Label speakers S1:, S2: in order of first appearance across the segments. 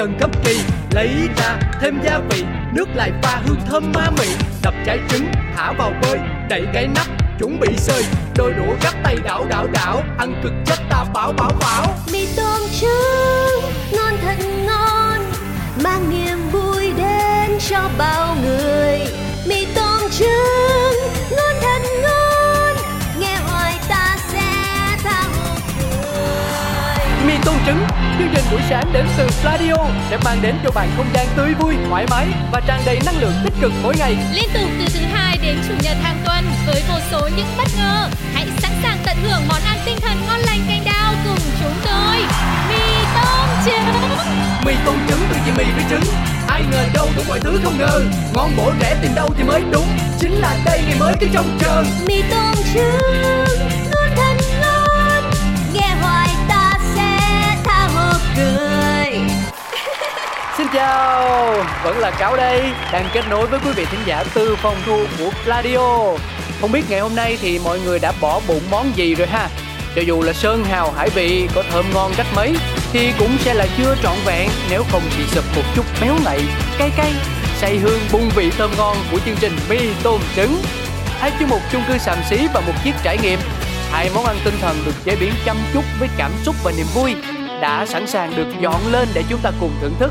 S1: dần khắp gấp kỳ. Lấy ra thêm gia vị, nước lại pha hương thơm ma mị. Đập trái trứng, thả vào bơi, đậy cái nắp, chuẩn bị sơi. Đôi đũa gắp tay đảo đảo đảo, ăn cực chất ta bảo bảo bảo.
S2: Mì tôm trứng, ngon thật ngon, mang niềm vui đến cho bao người. Mì tôm trứng.
S1: Chương trình buổi sáng đến từ Pladio sẽ mang đến cho bạn không gian tươi vui thoải mái và tràn đầy năng lượng tích cực mỗi ngày
S3: Liên tục từ thứ hai đến chủ nhật hàng tuần với vô số những bất ngờ. Hãy sẵn sàng tận hưởng món ăn tinh thần ngon lành canh đao cùng chúng tôi. Mì tôm trứng.
S1: mì tôm trứng từ chị mì với trứng ai ngờ đâu đủ mọi thứ không ngờ ngon bổ rẻ tìm đâu thì mới đúng chính là đây ngày mới cứ trông chờ
S2: mì tôm trứng
S1: chào, vẫn là Cáo đây, đang kết nối với quý vị thính giả từ phòng thu của Pladio. Không biết ngày hôm nay thì mọi người đã bỏ bụng món gì rồi ha? Cho dù là sơn hào hải vị có thơm ngon cách mấy thì cũng sẽ là chưa trọn vẹn nếu không bị sụp một chút béo ngậy, cay cay, say hương bung vị thơm ngon của chương trình mi tôm trứng. Hai chuyên mục chung cư sàm xí và một chiếc trải nghiệm. Hai món ăn tinh thần được chế biến chăm chút với cảm xúc và niềm vui đã sẵn sàng được dọn lên để chúng ta cùng thưởng thức.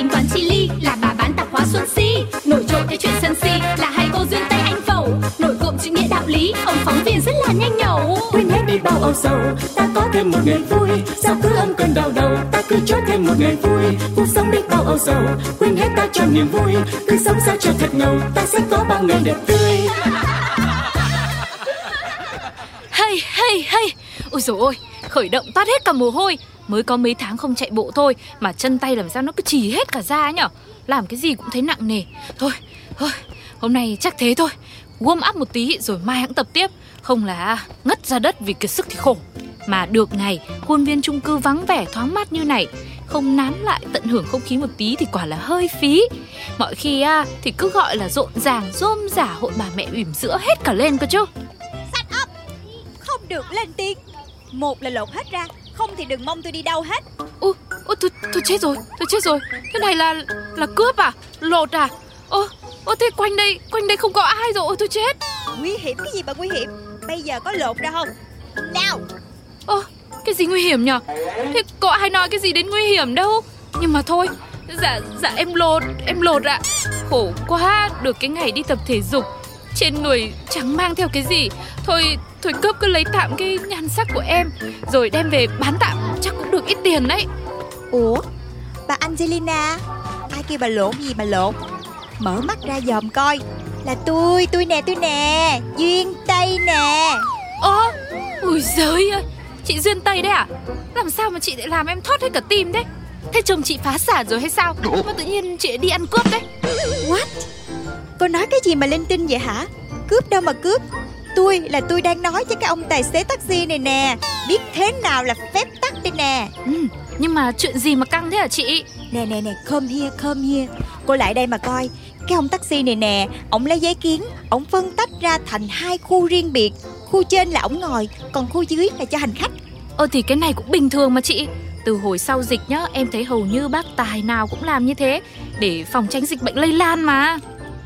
S3: Tính toán chi ly là bà bán tạp hóa Xuân Si. Nổi trội cái chuyện sân si là hai cô duyên tay anh phẩu. Nổi cộm chữ nghĩa đạo lý, ông phóng viên rất là nhanh nhẩu.
S4: quên hết đi bao âu sầu ta có thêm một ngày vui sao cứ âm cơn đau đầu ta cứ cho thêm một ngày vui cuộc sống đi bao âu sầu quên hết ta cho niềm vui cứ sống sao cho thật ngầu ta sẽ có bao ngày đẹp tươi
S3: Hay hay hay. Ôi dồi ôi, khởi động toát hết cả mồ hôi. Mới có mấy tháng không chạy bộ thôi mà chân tay làm sao nó cứ trì hết cả ra ấy nhở. Làm cái gì cũng thấy nặng nề. Thôi, thôi, hôm nay chắc thế thôi. Warm up một tí rồi mai hãng tập tiếp. Không là ngất ra đất vì kiệt sức thì khổ. Mà được ngày, khuôn viên chung cư vắng vẻ thoáng mát như này không nán lại tận hưởng không khí một tí thì quả là hơi phí Mọi khi à, thì cứ gọi là rộn ràng rôm rả hội bà mẹ bỉm sữa hết cả lên cơ chứ
S5: Không được lên tiếng Một là lột hết ra không thì đừng mong tôi đi đâu hết.
S3: Ô, ô tôi, tôi chết rồi, tôi chết rồi. Thế này là là cướp à? Lột à? Ô, ô thế quanh đây, quanh đây không có ai rồi, ôi tôi chết.
S5: Nguy hiểm cái gì mà nguy hiểm? Bây giờ có lột ra không? Nào!
S3: Ô, cái gì nguy hiểm nhở? Thế có ai nói cái gì đến nguy hiểm đâu? Nhưng mà thôi, dạ, dạ em lột, em lột ạ. Khổ quá, được cái ngày đi tập thể dục Trên người chẳng mang theo cái gì. Thôi, thôi cướp cứ lấy tạm cái nhan sắc của em Rồi đem về bán tạm, chắc cũng được ít tiền đấy.
S5: Ủa? Bà Angelina Ai kêu bà lộn gì mà lộn? Mở mắt ra dòm coi Là tôi, tôi nè, tôi nè Duyên Tây nè.
S3: Ơ, ui giời ơi Chị duyên Tây đấy à? Làm sao mà chị lại làm em thoát hết cả tim đấy Thế chồng chị phá sản rồi hay sao? Mà tự nhiên chị đi ăn cướp đấy.
S5: What? Cô nói cái gì mà linh tinh vậy hả? Cướp đâu mà cướp Tôi là tôi đang nói cho cái ông tài xế taxi này nè. Biết thế nào là phép tắc đây nè.
S3: Ừ, Nhưng mà chuyện gì mà căng thế hả chị?
S5: Nè nè nè, come here, come here. Cô lại đây mà coi. Cái ông taxi này nè, ổng lấy giấy kiến Ổng phân tách ra thành hai khu riêng biệt. Khu trên là ổng ngồi Còn khu dưới là cho hành khách.
S3: Ờ thì cái này cũng bình thường mà chị. Từ hồi sau dịch nhá Em thấy hầu như bác tài nào cũng làm như thế Để phòng tránh dịch bệnh lây lan mà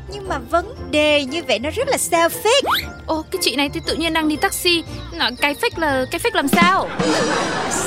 S5: Nhưng mà vấn đề như vậy nó rất là selfish
S3: Ô cái chị này thì tự nhiên đang đi taxi. Nó, Cái fake là cái fake làm sao?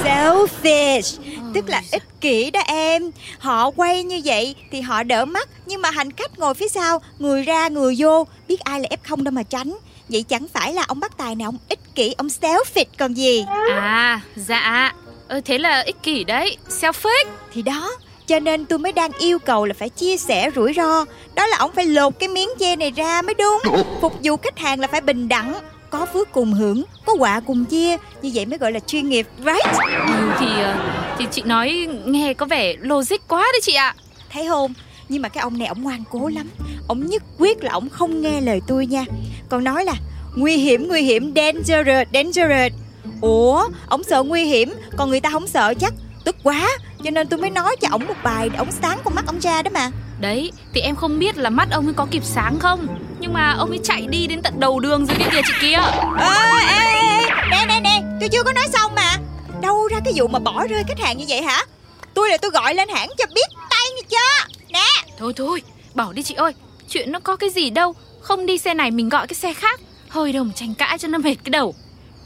S5: Selfish Tức là ích kỷ đó em. Họ quay như vậy thì họ đỡ mắt. Nhưng mà hành khách ngồi phía sau Người ra người vô Biết ai là F0 đâu mà tránh. Vậy chẳng phải là ông bác tài này ông ích kỷ Ông selfish còn gì?
S3: À dạ. Ờ, Thế là ích kỷ đấy. Selfish
S5: Thì đó cho nên tôi mới đang yêu cầu là phải chia sẻ rủi ro. Đó là ông phải lột cái miếng dê này ra mới đúng. Phục vụ khách hàng là phải bình đẳng Có phước cùng hưởng, có quạ cùng chia. Như vậy mới gọi là chuyên nghiệp, right?
S3: ừ, Thì ờ, Thì chị nói nghe có vẻ logic quá đấy chị ạ.
S5: Thấy không? Nhưng mà cái ông này ổng ngoan cố lắm. Ổng nhất quyết là ổng không nghe lời tôi nha. Còn nói là nguy hiểm nguy hiểm dangerous dangerous. Ủa? Ổng sợ nguy hiểm Còn người ta không sợ chắc Tức quá Cho nên tôi mới nói cho ổng một bài Để ổng sáng con mắt ổng ra đó mà.
S3: Đấy, thì em không biết là mắt ông ấy có kịp sáng không Nhưng mà ông ấy chạy đi đến tận đầu đường rồi kia kìa chị kia.
S5: Ê, ê, ê, nè, nè, nè, tôi chưa có nói xong mà. Đâu ra cái vụ mà bỏ rơi khách hàng như vậy hả? Tôi là tôi gọi lên hãng cho biết tay nghe chưa? Nè.
S3: Thôi thôi, bỏ đi chị ơi Chuyện nó có cái gì đâu Không đi xe này mình gọi cái xe khác. Hơi đâu mà tranh cãi cho nó mệt cái đầu.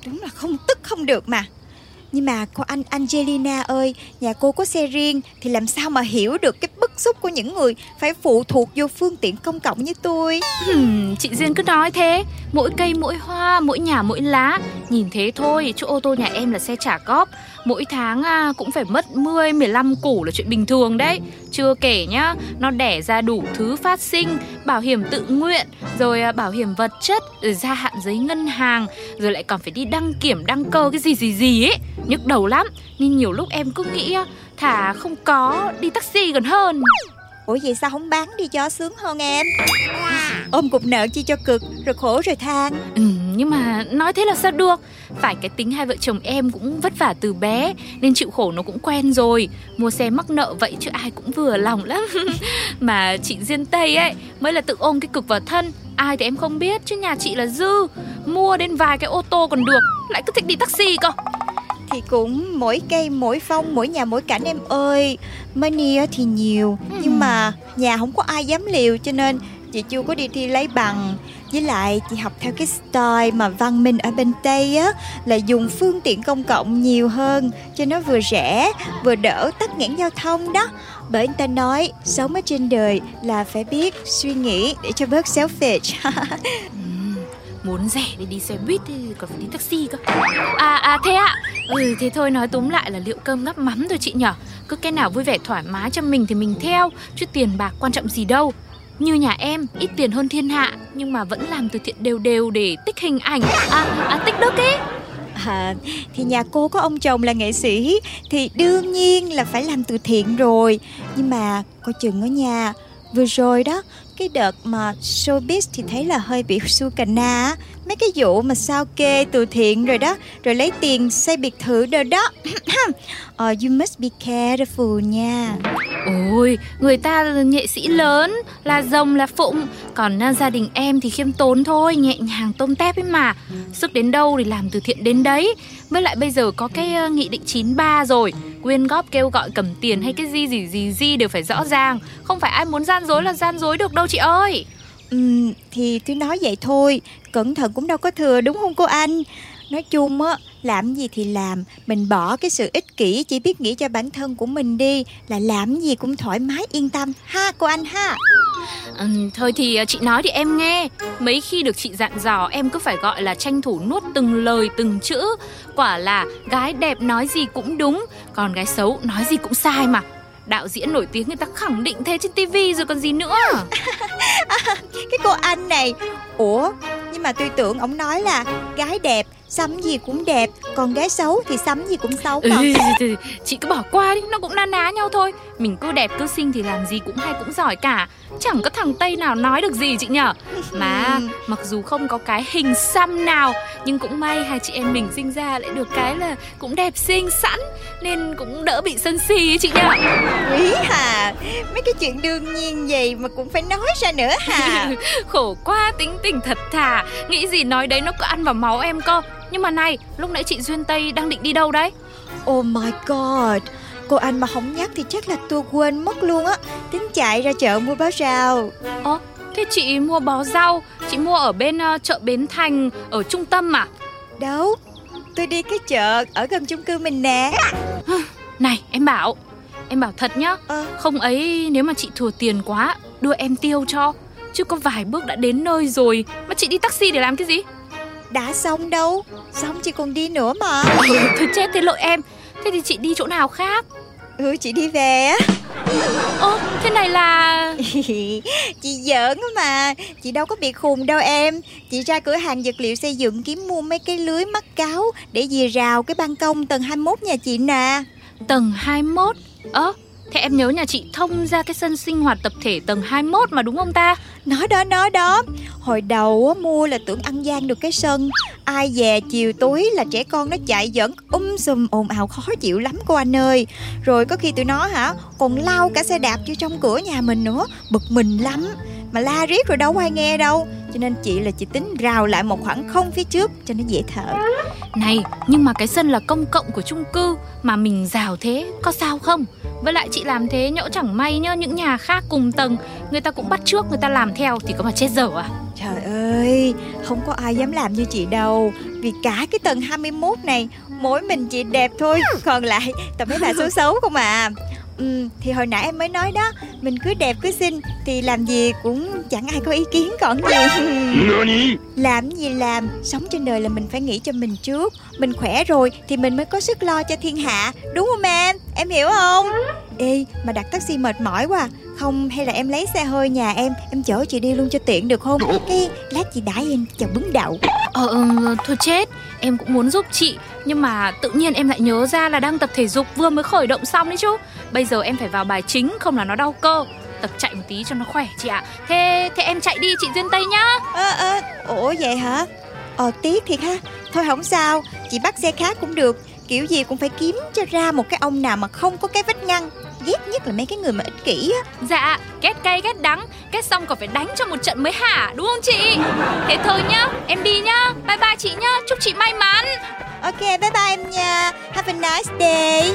S5: Đúng là không tức không được mà nhưng mà cô anh Angelina ơi, nhà cô có xe riêng thì làm sao mà hiểu được cái bức xúc của những người phải phụ thuộc vô phương tiện công cộng như tôi.
S3: Hmm, chị Duyên cứ nói thế, mỗi cây mỗi hoa, mỗi nhà mỗi lá. Nhìn thế thôi, chỗ ô tô nhà em là xe trả góp. Mỗi tháng à, cũng phải mất 10, 15 củ là chuyện bình thường đấy. Chưa kể nhá, nó đẻ ra đủ thứ phát sinh, bảo hiểm tự nguyện, rồi à, bảo hiểm vật chất, rồi gia hạn giấy ngân hàng, rồi lại còn phải đi đăng kiểm, đăng cơ cái gì gì gì ấy. Nhức đầu lắm nên nhiều lúc em cứ nghĩ thả không có đi taxi gần hơn.
S5: Ủa vậy sao không bán đi cho sướng hơn em? Ôm cục nợ chi cho cực rồi khổ rồi than.
S3: Ừ, nhưng mà nói thế là sao được? Phải cái tính hai vợ chồng em cũng vất vả từ bé nên chịu khổ nó cũng quen rồi. Mua xe mắc nợ vậy chứ ai cũng vừa lòng lắm. Mà chị duyên tây ấy mới là tự ôm cái cực vào thân. Ai thì em không biết chứ nhà chị là dư. Mua đến vài cái ô tô còn được lại cứ thích đi taxi cơ.
S5: Thì cũng mỗi cây mỗi phong mỗi nhà mỗi cảnh em ơi. Money thì nhiều ừ. nhưng mà nhà không có ai dám liều cho nên chị chưa có đi thi lấy bằng với lại chị học theo cái style mà văn minh ở bên tây á, là dùng phương tiện công cộng nhiều hơn, cho nó vừa rẻ, vừa đỡ tắc nghẽn giao thông đó. Bởi anh ta nói, sống ở trên đời là phải biết suy nghĩ để cho bớt selfish.
S3: Muốn rẻ để đi xe buýt thì còn phải đi taxi cơ. À à thế ạ. Ừ thế thôi nói túm lại là liệu cơm gắp mắm thôi chị nhở. Cứ cái nào vui vẻ thoải mái cho mình thì mình theo, chứ tiền bạc quan trọng gì đâu như nhà em ít tiền hơn thiên hạ nhưng mà vẫn làm từ thiện đều đều để tích hình ảnh. À, à tích đức ấy
S5: À, thì nhà cô có ông chồng là nghệ sĩ thì đương nhiên là phải làm từ thiện rồi. Nhưng mà coi chừng ở nhà vừa rồi đó cái đợt mà showbiz thì thấy là hơi bị su cà na mấy cái vụ mà sao kê từ thiện rồi đó rồi lấy tiền xây biệt thự rồi đó. uh, you must be careful nha.
S3: Ôi người ta là nghệ sĩ lớn là rồng là phụng. Còn uh, gia đình em thì khiêm tốn thôi nhẹ nhàng tôm tép ấy mà. Sức đến đâu thì làm từ thiện đến đấy. Với lại bây giờ có cái uh, nghị định 93 rồi. Quyên góp kêu gọi cầm tiền hay cái gì gì gì gì đều phải rõ ràng. Không phải ai muốn gian dối là gian dối được đâu chị ơi.
S5: Ừ, thì tôi nói vậy thôi. Cẩn thận cũng đâu có thừa đúng không cô anh Nói chung á Làm gì thì làm. Mình bỏ cái sự ích kỷ Chỉ biết nghĩ cho bản thân của mình đi Là làm gì cũng thoải mái yên tâm. Ha cô anh ha.
S3: Ừ, Thôi thì à, chị nói thì em nghe. Mấy khi được chị dặn dò Em cứ phải gọi là tranh thủ nuốt từng lời từng chữ. Quả là gái đẹp nói gì cũng đúng Còn gái xấu nói gì cũng sai mà. Đạo diễn nổi tiếng người ta khẳng định thế trên tivi rồi còn gì nữa.
S5: Cái cô anh này ủa nhưng mà tôi tưởng ông nói là gái đẹp sắm gì cũng đẹp còn gái xấu thì sắm gì cũng xấu mà.
S3: Ừ, chị cứ bỏ qua đi nó cũng na ná nhau thôi mình cứ đẹp cứ xinh thì làm gì cũng hay cũng giỏi cả. Chẳng có thằng tây nào nói được gì chị nhở. Mà mặc dù không có cái hình xăm nào nhưng cũng may hai chị em mình sinh ra lại được cái là cũng đẹp xinh sẵn nên cũng đỡ bị sân si ấy chị nhở.
S5: Quý hà mấy cái chuyện đương nhiên gì mà cũng phải nói ra nữa hà.
S3: Khổ quá tính tình thật thà. Nghĩ gì nói đấy nó cứ ăn vào máu em cơ. Nhưng mà này, lúc nãy chị Duyên Tây đang định đi đâu đấy?
S5: Oh my god, cô anh mà không nhắc thì chắc là tôi quên mất luôn á. Tính chạy ra chợ mua bó rau.
S3: Ồ, thế chị mua bó rau, chị mua ở bên uh, chợ Bến Thành, ở trung tâm à?
S5: Đâu, tôi đi cái chợ ở gần chung cư mình nè.
S3: Này, em bảo, em bảo thật nhá. À. Không ấy nếu mà chị thừa tiền quá, đưa em tiêu cho. Chứ có vài bước đã đến nơi rồi Mà chị đi taxi để làm cái gì?
S5: Đã xong đâu Xong chị còn đi nữa mà.
S3: Ừ, Thôi chết thế lỗi em Thế thì chị đi chỗ nào khác?
S5: Ừ chị đi về á.
S3: Ơ thế này là
S5: Chị giỡn mà. Chị đâu có bị khùng đâu em. Chị ra cửa hàng vật liệu xây dựng kiếm mua mấy cái lưới mắc cáo Để dì rào cái ban công tầng 21 nhà chị nè.
S3: Tầng 21 Ơ Thế em nhớ nhà chị thông ra cái sân sinh hoạt tập thể tầng 21 mà đúng không ta?
S5: nói đó, nói đó. Hồi đầu á, mua là tưởng ăn gian được cái sân. Ai về chiều tối là trẻ con nó chạy dẫn um sùm ồn ào khó chịu lắm cô anh ơi. Rồi có khi tụi nó hả Còn lau cả xe đạp vô trong cửa nhà mình nữa. Bực mình lắm. Mà la riết rồi đâu có ai nghe đâu. Cho nên chị là chị tính rào lại một khoảng không phía trước cho nó dễ thở.
S3: Này, nhưng mà cái sân là công cộng của chung cư Mà mình rào thế, có sao không? Với lại chị làm thế nhỡ chẳng may nhá Những nhà khác cùng tầng Người ta cũng bắt trước người ta làm theo Thì có mà chết dở à?
S5: Trời ơi, không có ai dám làm như chị đâu. Vì cả cái tầng 21 này Mỗi mình chị đẹp thôi Còn lại toàn mấy bà xấu xấu không à Ừ, thì hồi nãy em mới nói đó Mình cứ đẹp cứ xinh Thì làm gì cũng chẳng ai có ý kiến còn gì Làm gì làm Sống trên đời là mình phải nghĩ cho mình trước Mình khỏe rồi thì mình mới có sức lo cho thiên hạ Đúng không em? Em hiểu không? Ê, mà đặt taxi mệt mỏi quá à. Không, hay là em lấy xe hơi nhà em Em chở chị đi luôn cho tiện được không? Cái lát chị đãi em chào bứng đậu
S3: Ờ, ừ, thôi chết Em cũng muốn giúp chị Nhưng mà tự nhiên em lại nhớ ra là đang tập thể dục Vừa mới khởi động xong đấy chứ Bây giờ em phải vào bài chính Không là nó đau cơ. Tập chạy một tí cho nó khỏe chị ạ. Thế thế em chạy đi chị Duyên Tây nhá.
S5: Ơ, ơ, ủa vậy hả? Ờ, tiếc thiệt ha. Thôi không sao, chị bắt xe khác cũng được. Kiểu gì cũng phải kiếm cho ra một cái ông nào mà không có cái vách ngăn. Ghét nhất là mấy cái người mà ích kỷ á.
S3: Dạ, ghét cay ghét đắng. Ghét xong còn phải đánh cho một trận mới hả Đúng không chị? Thế thôi nhá, em đi nhá. Bye bye chị nhá, chúc chị may mắn.
S5: Ok, bye bye em nha. Have a nice day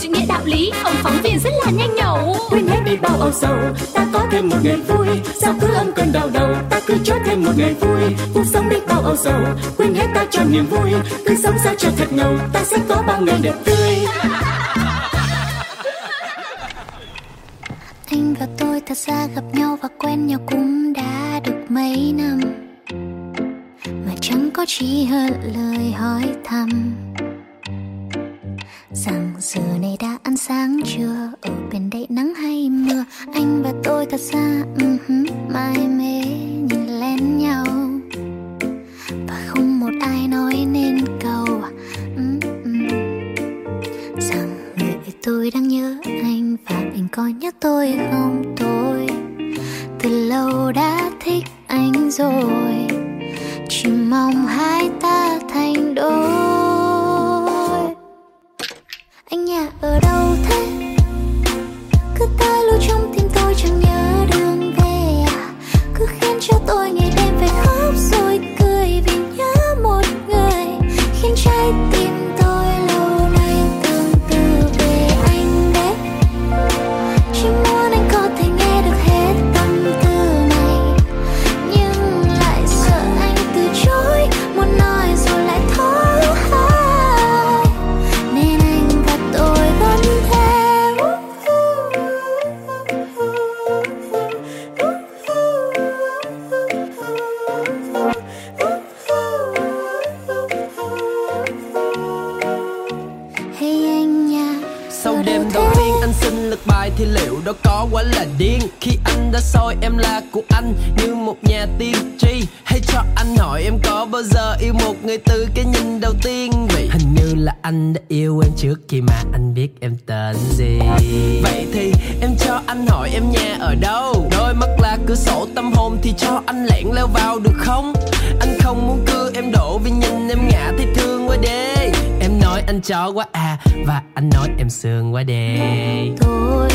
S6: chữ nghĩa đạo lý, ông phóng viên rất là nhanh nhẩu.
S4: Quên hết đi bao âu sầu ta có thêm một ngày vui. Sao cứ âm cơn đau đầu ta cứ cho thêm một ngày vui. Cuộc sống đi bao âu sầu quên hết ta cho niềm vui. Cứ sống sao cho thật ngầu ta sẽ có bao ngày đẹp tươi.
S7: Anh và tôi thật ra gặp nhau và quen nhau cũng đã được mấy năm. Mà chẳng có chi hơn lời hỏi thăm. Rằng giờ này đã ăn sáng chưa? Ở bên đây nắng hay mưa? Anh và tôi thật ra uh-huh, mải mê nhìn lén nhau. Và không một ai nói nên câu uh-uh. Rằng người tôi đang nhớ anh Và anh có nhớ tôi không?
S8: Quá đê.
S1: Thôi.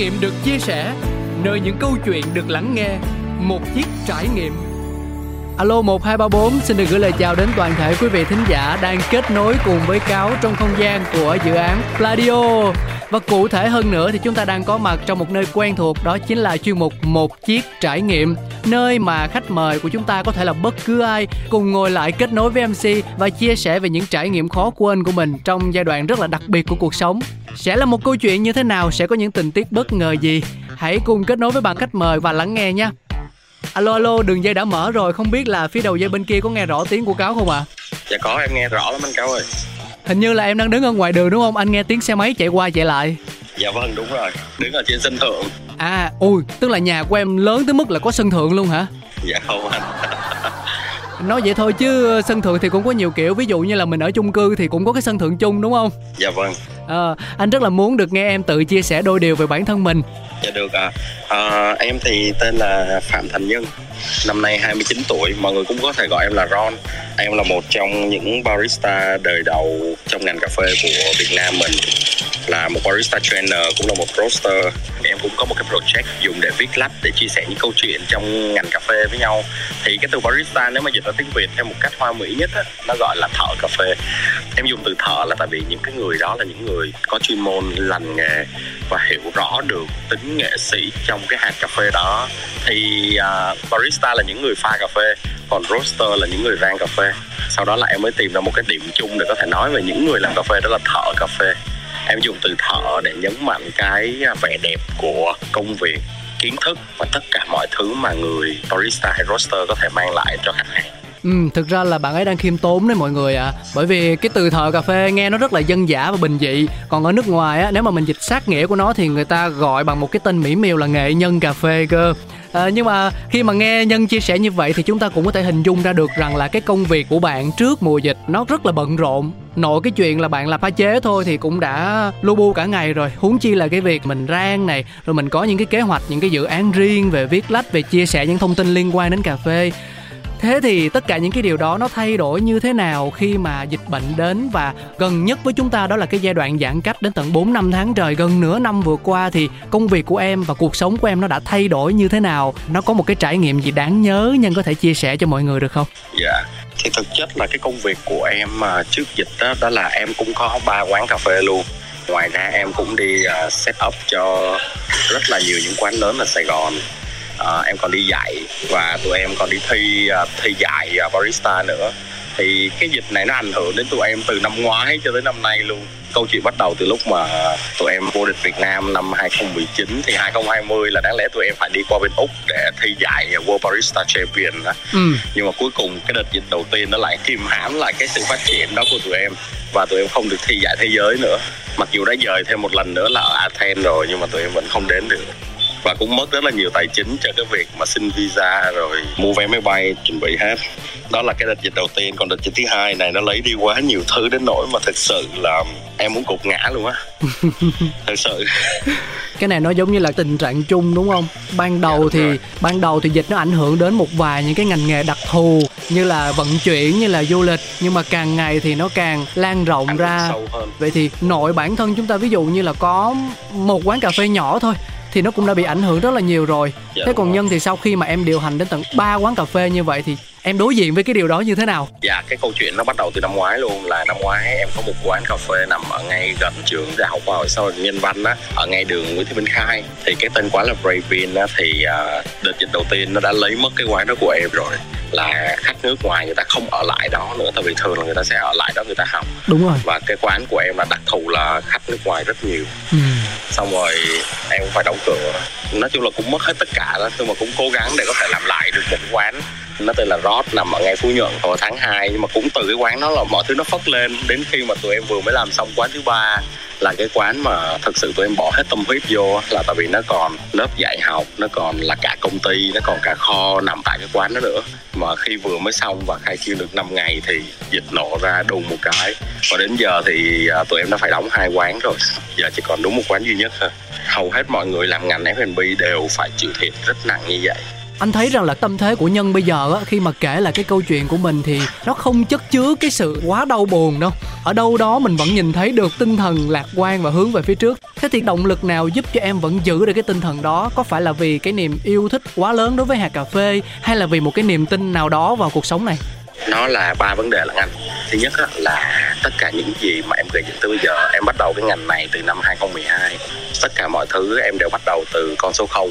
S1: Nghiệm được chia sẻ, Nơi những câu chuyện được lắng nghe, Một chiếc trải nghiệm Alo 1234 xin được gửi lời chào đến toàn thể quý vị thính giả đang kết nối cùng với Cáo trong không gian của dự án Pladio. Và cụ thể hơn nữa thì chúng ta đang có mặt trong một nơi quen thuộc đó chính là chuyên mục Một Chiếc Trải Nghiệm Nơi mà khách mời của chúng ta có thể là bất cứ ai cùng ngồi lại kết nối với MC và chia sẻ về những trải nghiệm khó quên của mình trong giai đoạn rất là đặc biệt của cuộc sống. Sẽ là một câu chuyện như thế nào, sẽ có những tình tiết bất ngờ gì? Hãy cùng kết nối với bạn khách mời và lắng nghe nha. Alo alo, đường dây đã mở rồi, không biết là phía đầu dây bên kia có nghe rõ tiếng của cáo không ạ? À?
S9: Dạ có em nghe rõ lắm anh Cáo ơi
S1: Hình như là em đang đứng ở ngoài đường đúng không? Anh nghe tiếng xe máy chạy qua chạy lại.
S9: Dạ vâng đúng rồi Đứng ở trên sân thượng
S1: À, ui, tức là nhà của em lớn tới mức là có sân thượng luôn hả?
S9: Dạ không anh
S1: Nói vậy thôi chứ sân thượng thì cũng có nhiều kiểu Ví dụ như là mình ở chung cư thì cũng có cái sân thượng chung đúng không?
S9: Dạ vâng
S1: à, Anh rất là muốn được nghe em tự chia sẻ đôi điều về bản thân mình
S9: Dạ được ạ à. à, Em thì tên là Phạm Thành Nhân Năm nay 29 tuổi Mọi người cũng có thể gọi em là Ron. Em là một trong những barista đời đầu Trong ngành cà phê của Việt Nam mình. Là một barista trainer Cũng là một roaster. Em cũng có một cái project dùng để viết lách Để chia sẻ những câu chuyện trong ngành cà phê với nhau. Thì cái từ barista nếu mà dịch ra tiếng Việt Theo một cách hoa mỹ nhất á, Nó gọi là thợ cà phê. Em dùng từ thợ là tại vì những cái người đó là những người Có chuyên môn lành nghề Và hiểu rõ được tính nghệ sĩ trong cái hạt cà phê đó. Thì uh, barista Barista là những người pha cà phê còn roaster là những người rang cà phê. Sau đó là em mới tìm ra một cái điểm chung để có thể nói về những người làm cà phê đó là thợ cà phê. Em dùng từ thợ để nhấn mạnh cái à, vẻ đẹp của công việc kiến thức và tất cả mọi thứ mà người barista hay roaster có thể mang lại cho khách hàng.
S1: Ừ, thực ra là bạn ấy đang khiêm tốn đấy mọi người ạ. À. Bởi vì cái từ thợ cà phê nghe nó rất là dân dã và bình dị. Còn ở nước ngoài á, nếu mà mình dịch sát nghĩa của nó thì người ta gọi bằng một cái tên mỹ miều là nghệ nhân cà phê cơ à, nhưng mà khi mà nghe nhân chia sẻ như vậy thì chúng ta cũng có thể hình dung ra được rằng là cái công việc của bạn trước mùa dịch nó rất là bận rộn. Nội cái chuyện là bạn làm pha chế thôi thì cũng đã lu bu cả ngày rồi. Huống chi là cái việc mình rang này rồi mình có những cái kế hoạch những cái dự án riêng về viết lách về chia sẻ những thông tin liên quan đến cà phê. Thế thì tất cả những cái điều đó nó thay đổi như thế nào khi mà dịch bệnh đến và gần nhất với chúng ta đó là cái giai đoạn giãn cách đến tận 4 năm tháng trời gần nửa năm vừa qua thì công việc của em và cuộc sống của em nó đã thay đổi như thế nào? Nó có một cái trải nghiệm gì đáng nhớ nhân có thể chia sẻ cho mọi người được không?
S9: Dạ. Thì thực chất là cái công việc của em mà trước dịch đó đó là em cũng có ba quán cà phê luôn ngoài ra em cũng đi uh, set up cho rất là nhiều những quán lớn ở Sài Gòn uh, em còn đi dạy và tụi em còn đi thi uh, thi dạy uh, barista nữa thì cái dịch này nó ảnh hưởng đến tụi em từ năm ngoái cho tới năm nay luôn câu chuyện bắt đầu từ lúc mà tụi em vô địch Việt Nam năm 2019 thì 2020 là đáng lẽ tụi em phải đi qua bên Úc để thi giải World Barista Champion đó. Ừ. Nhưng mà cuối cùng cái đợt dịch đầu tiên nó lại kìm hãm lại cái sự phát triển đó của tụi em và tụi em không được thi giải thế giới nữa. Mặc dù đã dời thêm một lần nữa là ở Athens rồi nhưng mà tụi em vẫn không đến được và cũng mất rất là nhiều tài chính cho cái việc mà xin visa rồi mua vé máy bay chuẩn bị hết. Đó là cái đợt dịch đầu tiên. Còn đợt dịch thứ hai này nó lấy đi quá nhiều thứ đến nỗi mà thực sự là em muốn cục ngã luôn á. Thật sự.
S1: Cái này nó giống như là tình trạng chung đúng không? Ban đầu dạ, thì rồi. ban đầu thì dịch nó ảnh hưởng đến một vài những cái ngành nghề đặc thù như là vận chuyển như là du lịch. Nhưng mà càng ngày thì nó càng lan rộng Ăn ra. vậy thì nội bản thân chúng ta ví dụ như là có một quán cà phê nhỏ thôi thì nó cũng đã bị ảnh hưởng rất là nhiều rồi. Dạ, thế còn nhân thì sau khi mà em điều hành đến tận 3 quán cà phê như vậy thì em đối diện với cái điều đó như thế nào?
S9: Dạ cái câu chuyện nó bắt đầu từ năm ngoái luôn là năm ngoái em có một quán cà phê nằm ở ngay gần trường đại học khoa học xã hội nhân văn á ở ngay đường nguyễn thị minh khai. Thì cái tên quán là Bravin á thì uh, đợt dịch đầu tiên nó đã lấy mất cái quán đó của em rồi. Là khách nước ngoài người ta không ở lại đó nữa tại vì thường là người ta sẽ ở lại đó người ta học.
S1: Đúng rồi.
S9: Và cái quán của em là đặc thù là khách nước ngoài rất nhiều. Ừ. xong rồi em cũng phải đóng cửa. Nói chung là cũng mất hết tất cả đó nhưng mà cũng cố gắng để có thể làm lại được một quán nó tên là Rod, nằm ở ngay Phú Nhuận hồi tháng 2 nhưng mà cũng từ cái quán đó là mọi thứ nó phất lên. Đến khi mà tụi em vừa mới làm xong quán thứ ba là cái quán mà thực sự tụi em bỏ hết tâm huyết vô là tại vì nó còn lớp dạy học, nó còn là cả công ty, nó còn cả kho nằm tại cái quán đó nữa. Mà khi vừa mới xong và khai trương được 5 ngày thì dịch nổ ra đùng một cái. Và đến giờ thì à, tụi em đã phải đóng hai quán rồi. Giờ chỉ còn đúng một quán duy nhất thôi. Hầu hết mọi người làm ngành F&B đều phải chịu thiệt rất nặng như vậy
S1: anh thấy rằng là tâm thế của nhân bây giờ á khi mà kể lại cái câu chuyện của mình thì nó không chất chứa cái sự quá đau buồn đâu. Ở đâu đó mình vẫn nhìn thấy được tinh thần lạc quan và hướng về phía trước. Thế thì động lực nào giúp cho em vẫn giữ được cái tinh thần đó? Có phải là vì cái niềm yêu thích quá lớn đối với hạt cà phê hay là vì một cái niềm tin nào đó vào cuộc sống này?
S9: Nó là ba vấn đề là anh. Thứ nhất á, là tất cả những gì mà em gây dựng tới bây giờ em bắt đầu cái ngành này từ năm 2012 tất cả mọi thứ em đều bắt đầu từ con số 0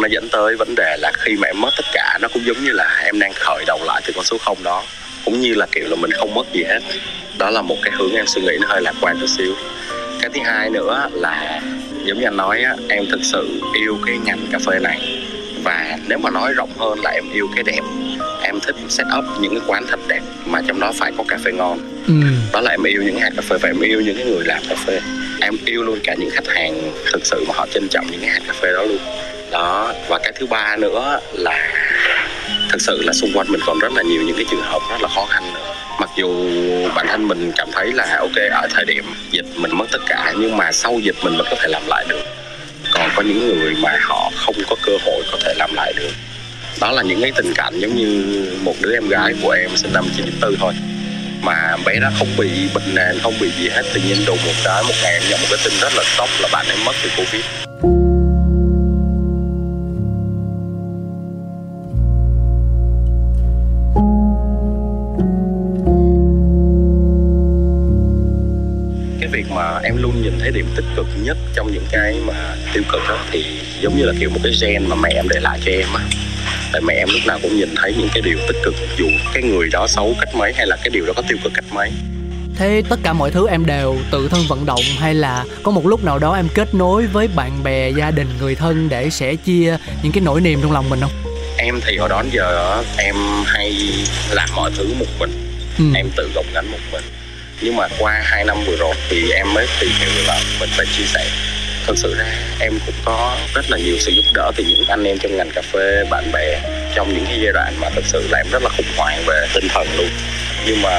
S9: nó dẫn tới vấn đề là khi mà em mất tất cả nó cũng giống như là em đang khởi đầu lại từ con số 0 đó. Cũng như là kiểu là mình không mất gì hết. Đó là một cái hướng em suy nghĩ nó hơi lạc quan chút xíu. Cái thứ hai nữa là giống như anh nói á, em thực sự yêu cái ngành cà phê này. Và nếu mà nói rộng hơn là em yêu cái đẹp. Em thích set up những cái quán thật đẹp mà trong đó phải có cà phê ngon.
S1: Ừ.
S9: đó là em yêu những hạt cà phê và em yêu những cái người làm cà phê. Em yêu luôn cả những khách hàng thực sự mà họ trân trọng những cái hạt cà phê đó luôn đó, và cái thứ ba nữa là thực sự là xung quanh mình còn rất là nhiều những cái trường hợp rất là khó khăn nữa. Mặc dù bản thân mình cảm thấy là, ok, ở thời điểm dịch mình mất tất cả, nhưng mà sau dịch mình vẫn có thể làm lại được. Còn có những người mà họ không có cơ hội có thể làm lại được. Đó là những cái tình cảnh giống như một đứa em gái của em sinh năm 94 thôi. Mà bé đó không bị bệnh nền, không bị gì hết, tự nhiên đùng một cái, một ngày em nhận một cái tin rất là sốc là bạn ấy mất vì covid. Em luôn nhìn thấy điểm tích cực nhất trong những cái mà tiêu cực đó. Thì giống như là kiểu một cái gen mà mẹ em để lại cho em á. Tại mẹ em lúc nào cũng nhìn thấy những cái điều tích cực dù cái người đó xấu cách mấy hay là cái điều đó có tiêu cực cách mấy.
S1: Thế tất cả mọi thứ em đều tự thân vận động hay là có một lúc nào đó em kết nối với bạn bè gia đình người thân để sẻ chia những cái nỗi niềm trong lòng mình không?
S9: Em thì hồi đó đến giờ em hay làm mọi thứ một mình.
S1: Ừ.
S9: em tự gồng gánh một mình nhưng mà qua hai năm vừa rồi thì em mới tìm hiểu là mình phải chia sẻ. Thật sự ra, em cũng có rất là nhiều sự giúp đỡ từ những anh em trong ngành cà phê, bạn bè trong những cái giai đoạn mà thật sự là em rất là khủng hoảng về tinh thần luôn. Nhưng mà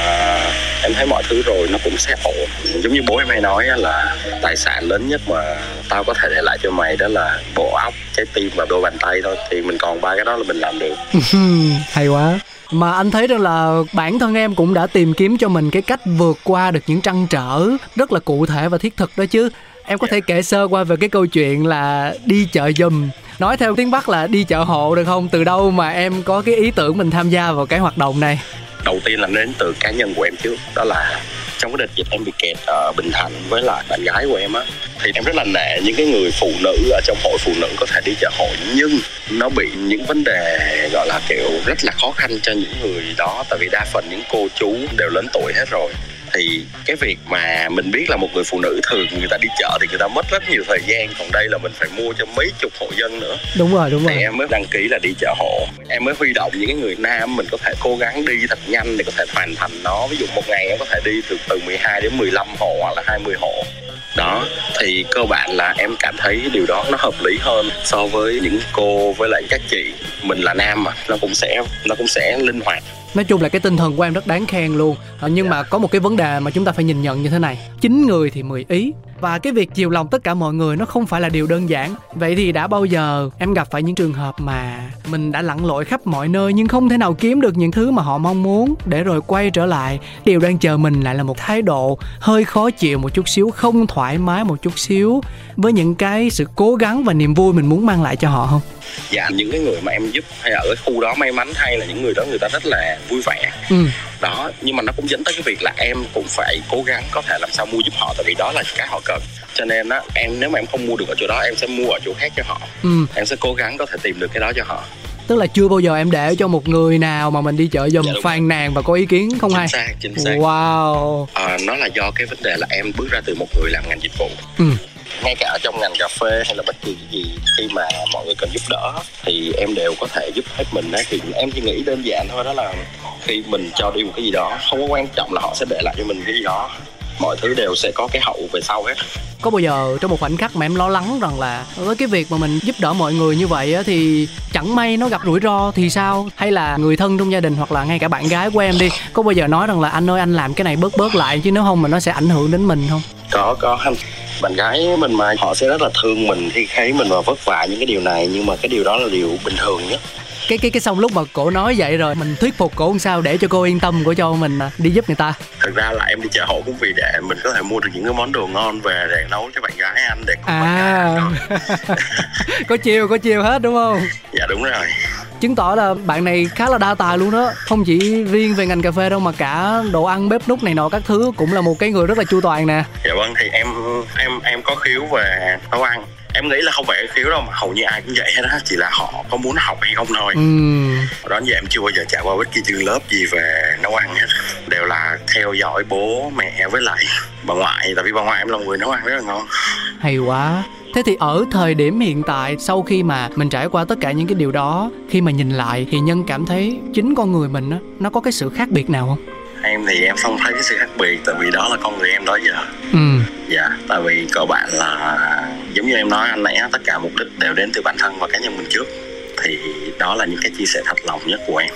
S9: em thấy mọi thứ rồi nó cũng sẽ ổn. Giống như bố em hay nói là tài sản lớn nhất mà tao có thể để lại cho mày đó là bộ óc, trái tim và đôi bàn tay thôi. Thì mình còn ba cái đó là mình làm được.
S1: Hay quá mà anh thấy rằng là bản thân em cũng đã tìm kiếm cho mình cái cách vượt qua được những trăn trở rất là cụ thể và thiết thực đó chứ. Em có thể kể sơ qua về cái câu chuyện là đi chợ giùm. Nói theo tiếng bắc là đi chợ hộ được không? Từ đâu mà em có cái ý tưởng mình tham gia vào cái hoạt động này?
S9: Đầu tiên là đến từ cá nhân của em trước, đó là trong cái đợt dịch em bị kẹt ở Bình Thạnh với lại bạn gái của em á, thì em rất là nể những cái người phụ nữ ở trong hội phụ nữ có thể đi chợ hội. Nhưng nó bị những vấn đề, gọi là, kiểu, rất là khó khăn cho những người đó. Tại vì đa phần những cô chú đều lớn tuổi hết rồi thì cái việc mà mình biết là một người phụ nữ thường người ta đi chợ thì người ta mất rất nhiều thời gian còn đây là mình phải mua cho mấy chục hộ dân nữa.
S1: Đúng rồi đúng
S9: thì
S1: rồi.
S9: em mới đăng ký là đi chợ hộ. Em mới huy động những cái người nam mình có thể cố gắng đi thật nhanh để có thể hoàn thành nó. Ví dụ một ngày em có thể đi từ từ 12 đến 15 hộ hoặc là 20 hộ. Đó thì cơ bản là em cảm thấy điều đó nó hợp lý hơn so với những cô với lại các chị. Mình là nam mà nó cũng sẽ nó cũng sẽ linh hoạt
S1: nói chung là cái tinh thần của em rất đáng khen luôn. Ờ, nhưng mà có một cái vấn đề mà chúng ta phải nhìn nhận như thế này. Chín người thì 10 ý. Và cái việc chiều lòng tất cả mọi người nó không phải là điều đơn giản. Vậy thì đã bao giờ em gặp phải những trường hợp mà mình đã lặn lội khắp mọi nơi nhưng không thể nào kiếm được những thứ mà họ mong muốn? Để rồi quay trở lại điều đang chờ mình lại là một thái độ hơi khó chịu một chút xíu không thoải mái một chút xíu với những cái sự cố gắng và niềm vui mình muốn mang lại cho họ không
S9: dạ những cái người mà em giúp hay ở cái khu đó may mắn hay là những người đó người ta rất là vui vẻ.
S1: Ừ.
S9: Đó nhưng mà nó cũng dẫn tới cái việc là em cũng phải cố gắng có thể làm sao mua giúp họ tại vì đó là cái họ cần. Cho nên á em nếu mà em không mua được ở chỗ đó em sẽ mua ở chỗ khác cho họ.
S1: Ừ.
S9: Em sẽ cố gắng có thể tìm được cái đó cho họ.
S1: Tức là chưa bao giờ em để cho một người nào mà mình đi chợ giùm
S9: Dạ,
S1: phàn nàn và có ý kiến không hay?
S9: chính xác chính xác.
S1: Wow.
S9: À, nó là do cái vấn đề là em bước ra từ một người làm ngành dịch vụ.
S1: Ừ
S9: ngay cả ở trong ngành cà phê hay là bất kỳ cái gì khi mà mọi người cần giúp đỡ thì em đều có thể giúp hết mình á. Thì em chỉ nghĩ đơn giản thôi đó là khi mình cho đi một cái gì đó không có quan trọng là họ sẽ để lại cho mình cái gì đó. Mọi thứ đều sẽ có cái hậu về sau hết.
S1: Có bao giờ trong một khoảnh khắc mà em lo lắng rằng là với cái việc mà mình giúp đỡ mọi người như vậy á thì chẳng may nó gặp rủi ro thì sao? Hay là người thân trong gia đình hoặc là ngay cả bạn gái của em đi có bao giờ nói rằng là anh ơi anh làm cái này bớt bớt lại chứ nếu không mà nó sẽ ảnh hưởng đến mình không?
S9: Có có anh bạn gái mình mà họ sẽ rất là thương mình khi thấy mình mà vất vả những cái điều này, nhưng mà cái điều đó là điều bình thường nhất
S1: cái cái cái xong lúc mà cổ nói vậy rồi mình thuyết phục cổ làm sao để cho cô yên tâm của cho mình à, đi giúp người ta?
S9: Thực ra là em đi chợ hộ cũng vì để mình có thể mua được những cái món đồ ngon về để nấu cho bạn gái ăn để cùng bạn gái
S1: à. có chiều có chiều hết đúng không?
S9: Dạ đúng rồi.
S1: Chứng tỏ là bạn này khá là đa tài luôn đó. Không chỉ riêng về ngành cà phê đâu mà cả đồ ăn bếp núc này nọ các thứ cũng là một cái người rất là chu toàn nè.
S9: Dạ vâng thì em em em có khiếu về nấu ăn em nghĩ là không phải khiếu đâu mà hầu như ai cũng vậy hết á chỉ là họ có muốn học hay không thôi.
S1: Ừm,
S9: đó giờ em chưa bao giờ trải qua bất kỳ chương lớp gì về nấu ăn hết. Đều là theo dõi bố mẹ với lại bà ngoại tại vì bà ngoại em là người nấu ăn rất là ngon.
S1: Hay quá. Thế thì ở thời điểm hiện tại sau khi mà mình trải qua tất cả những cái điều đó khi mà nhìn lại thì nhân cảm thấy chính con người mình á nó có cái sự khác biệt nào không?
S9: Em thì em không thấy cái sự khác biệt tại vì đó là con người em đó giờ.
S1: Ừ
S9: dạ tại vì cậu bạn là giống như em nói anh nãy tất cả mục đích đều đến từ bản thân và cá nhân mình trước. Thì đó là những cái chia sẻ thật lòng nhất của em.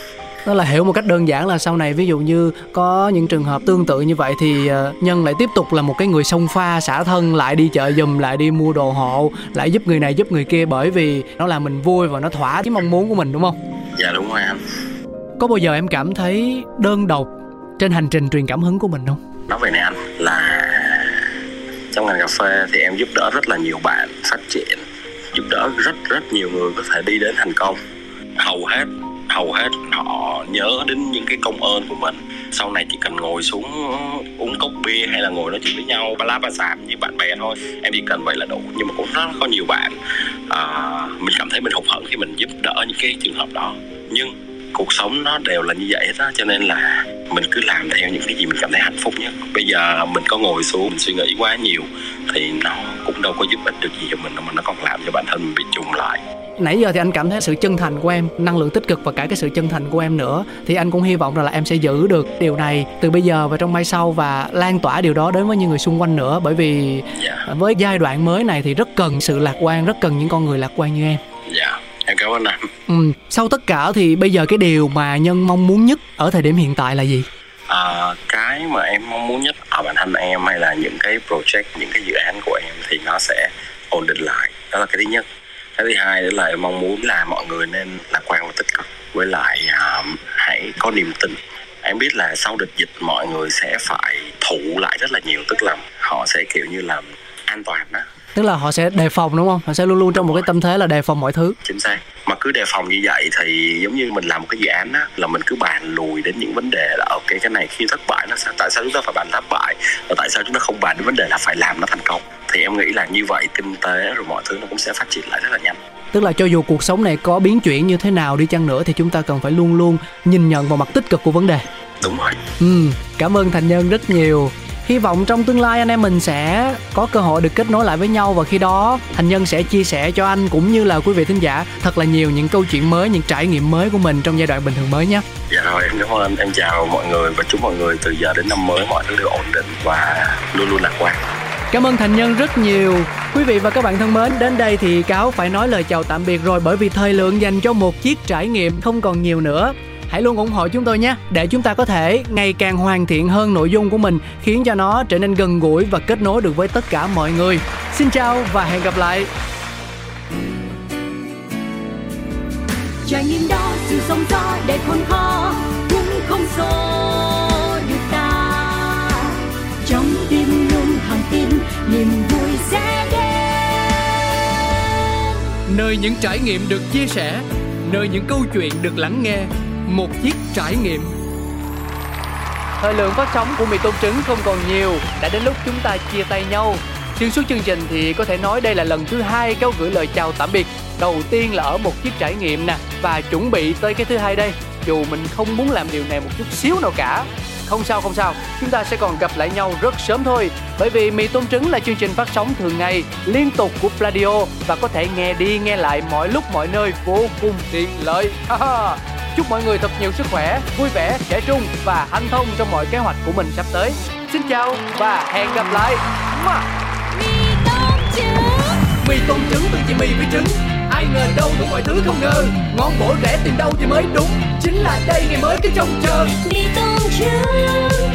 S1: Đó là hiểu một cách đơn giản là sau này ví dụ như có những trường hợp tương tự như vậy thì ờ, nhân lại tiếp tục là một cái người sông pha xả thân lại đi chợ giùm lại đi mua đồ hộ lại giúp người này giúp người kia bởi vì nó làm mình vui và nó thỏa cái mong muốn của mình đúng không?
S9: Dạ đúng rồi anh.
S1: Có bao giờ em cảm thấy đơn độc trên hành trình truyền cảm hứng của mình không?
S9: Nói về này anh trong ngành cà phê thì em giúp đỡ rất là nhiều bạn phát triển giúp đỡ rất rất nhiều người có thể đi đến thành công. Hầu hết hầu hết họ nhớ đến những cái công ơn của mình. Sau này chỉ cần ngồi xuống uống cốc bia hay là ngồi nói chuyện với nhau ba lá ba xàm như bạn bè thôi em chỉ cần vậy là đủ. Nhưng mà cũng rất có nhiều bạn à, mình cảm thấy mình hụt hẫng khi mình giúp đỡ những cái trường hợp đó. Nhưng cuộc sống nó đều là như vậy á cho nên là mình cứ làm theo những cái gì mình cảm thấy hạnh phúc nhất. Bây giờ mình có ngồi xuống mình suy nghĩ quá nhiều thì nó cũng đâu có giúp ích được gì cho mình mà nó còn làm cho bản thân mình bị trùng lại.
S1: Nãy giờ thì anh cảm thấy sự chân thành của em năng lượng tích cực và cả cái sự chân thành của em nữa thì anh cũng hy vọng rằng là em sẽ giữ được điều này từ bây giờ và trong mai sau và lan tỏa điều đó đến với những người xung quanh nữa. Bởi vì
S9: dạ.
S1: với giai đoạn mới này thì rất cần sự lạc quan rất cần những con người lạc quan như em
S9: cảm ơn anh.
S1: Ừ. sau tất cả thì bây giờ cái điều mà nhân mong muốn nhất ở thời điểm hiện tại là gì?
S9: À, cái mà em mong muốn nhất ở bản thân em hay là những cái project những cái dự án của em thì nó sẽ ổn định lại. Đó là cái thứ nhất. Cái thứ hai đó là em mong muốn là mọi người nên lạc quan và tích cực với lại à, hãy có niềm tin. Em biết là sau đợt dịch mọi người sẽ phải thụ lại rất là nhiều tức là họ sẽ kiểu như là an toàn đó
S1: tức là họ sẽ đề phòng đúng không? Họ sẽ luôn luôn trong một cái tâm thế là đề phòng mọi thứ.
S9: Chính xác. Mà cứ đề phòng như vậy thì giống như mình làm một cái dự án á là mình cứ bàn lùi đến những vấn đề là ok cái này khi thất bại nó sao tại sao chúng ta phải bàn thất bại? Và tại sao chúng ta không bàn đến vấn đề là phải làm nó thành công? Thì em nghĩ là như vậy kinh tế rồi mọi thứ nó cũng sẽ phát triển lại rất là nhanh.
S1: Tức là cho dù cuộc sống này có biến chuyển như thế nào đi chăng nữa thì chúng ta cần phải luôn luôn nhìn nhận vào mặt tích cực của vấn đề.
S9: Đúng rồi.
S1: Ừ cảm ơn thành nhân rất nhiều hy vọng trong tương lai anh em mình sẽ có cơ hội được kết nối lại với nhau và khi đó thành nhân sẽ chia sẻ cho anh cũng như là quý vị thính giả thật là nhiều những câu chuyện mới những trải nghiệm mới của mình trong giai đoạn bình thường mới nhé
S9: dạ rồi em cảm ơn em chào mọi người và chúc mọi người từ giờ đến năm mới mọi thứ đều ổn định và luôn luôn lạc quan
S1: Cảm ơn Thành Nhân rất nhiều. Quý vị và các bạn thân mến, đến đây thì Cáo phải nói lời chào tạm biệt rồi bởi vì thời lượng dành cho một chiếc trải nghiệm không còn nhiều nữa. Hãy luôn ủng hộ chúng tôi nhé, để chúng ta có thể ngày càng hoàn thiện hơn nội dung của mình, khiến cho nó trở nên gần gũi và kết nối được với tất cả mọi người. Xin chào và hẹn gặp lại.
S6: trải nghiệm đó sự sóng gió để khôn khó cũng không xô được ta trong tim luôn thẳng tin niềm vui sẽ đến
S1: Nơi những trải nghiệm được chia sẻ, nơi những câu chuyện được lắng nghe, một chiếc trải nghiệm. Thời lượng phát sóng của mì tôm trứng không còn nhiều, đã đến lúc chúng ta chia tay nhau. Xuyên suốt chương trình thì có thể nói đây là lần thứ hai Cáo gửi lời chào tạm biệt. Đầu tiên là ở một chiếc trải nghiệm nè và chuẩn bị tới cái thứ hai đây. Dù mình không muốn làm điều này một chút xíu nào cả. Không sao không sao, chúng ta sẽ còn gặp lại nhau rất sớm thôi. Bởi vì mì tôm trứng là chương trình phát sóng thường ngày liên tục của Pladio và có thể nghe đi nghe lại mọi lúc mọi nơi vô cùng tiện lợi. Chúc mọi người thật nhiều sức khỏe, vui vẻ, trẻ trung và hanh thông trong mọi kế hoạch của mình sắp tới. Xin chào và hẹn gặp lại.
S2: Mì tôm trứng.
S1: Mì tôm trứng từ chị mì với trứng. Ai ngờ đâu đủ mọi thứ không ngờ. Ngon bổ rẻ tìm đâu thì mới đúng. Chính là đây ngày mới cái trông chờ.
S2: Mì tôm trứng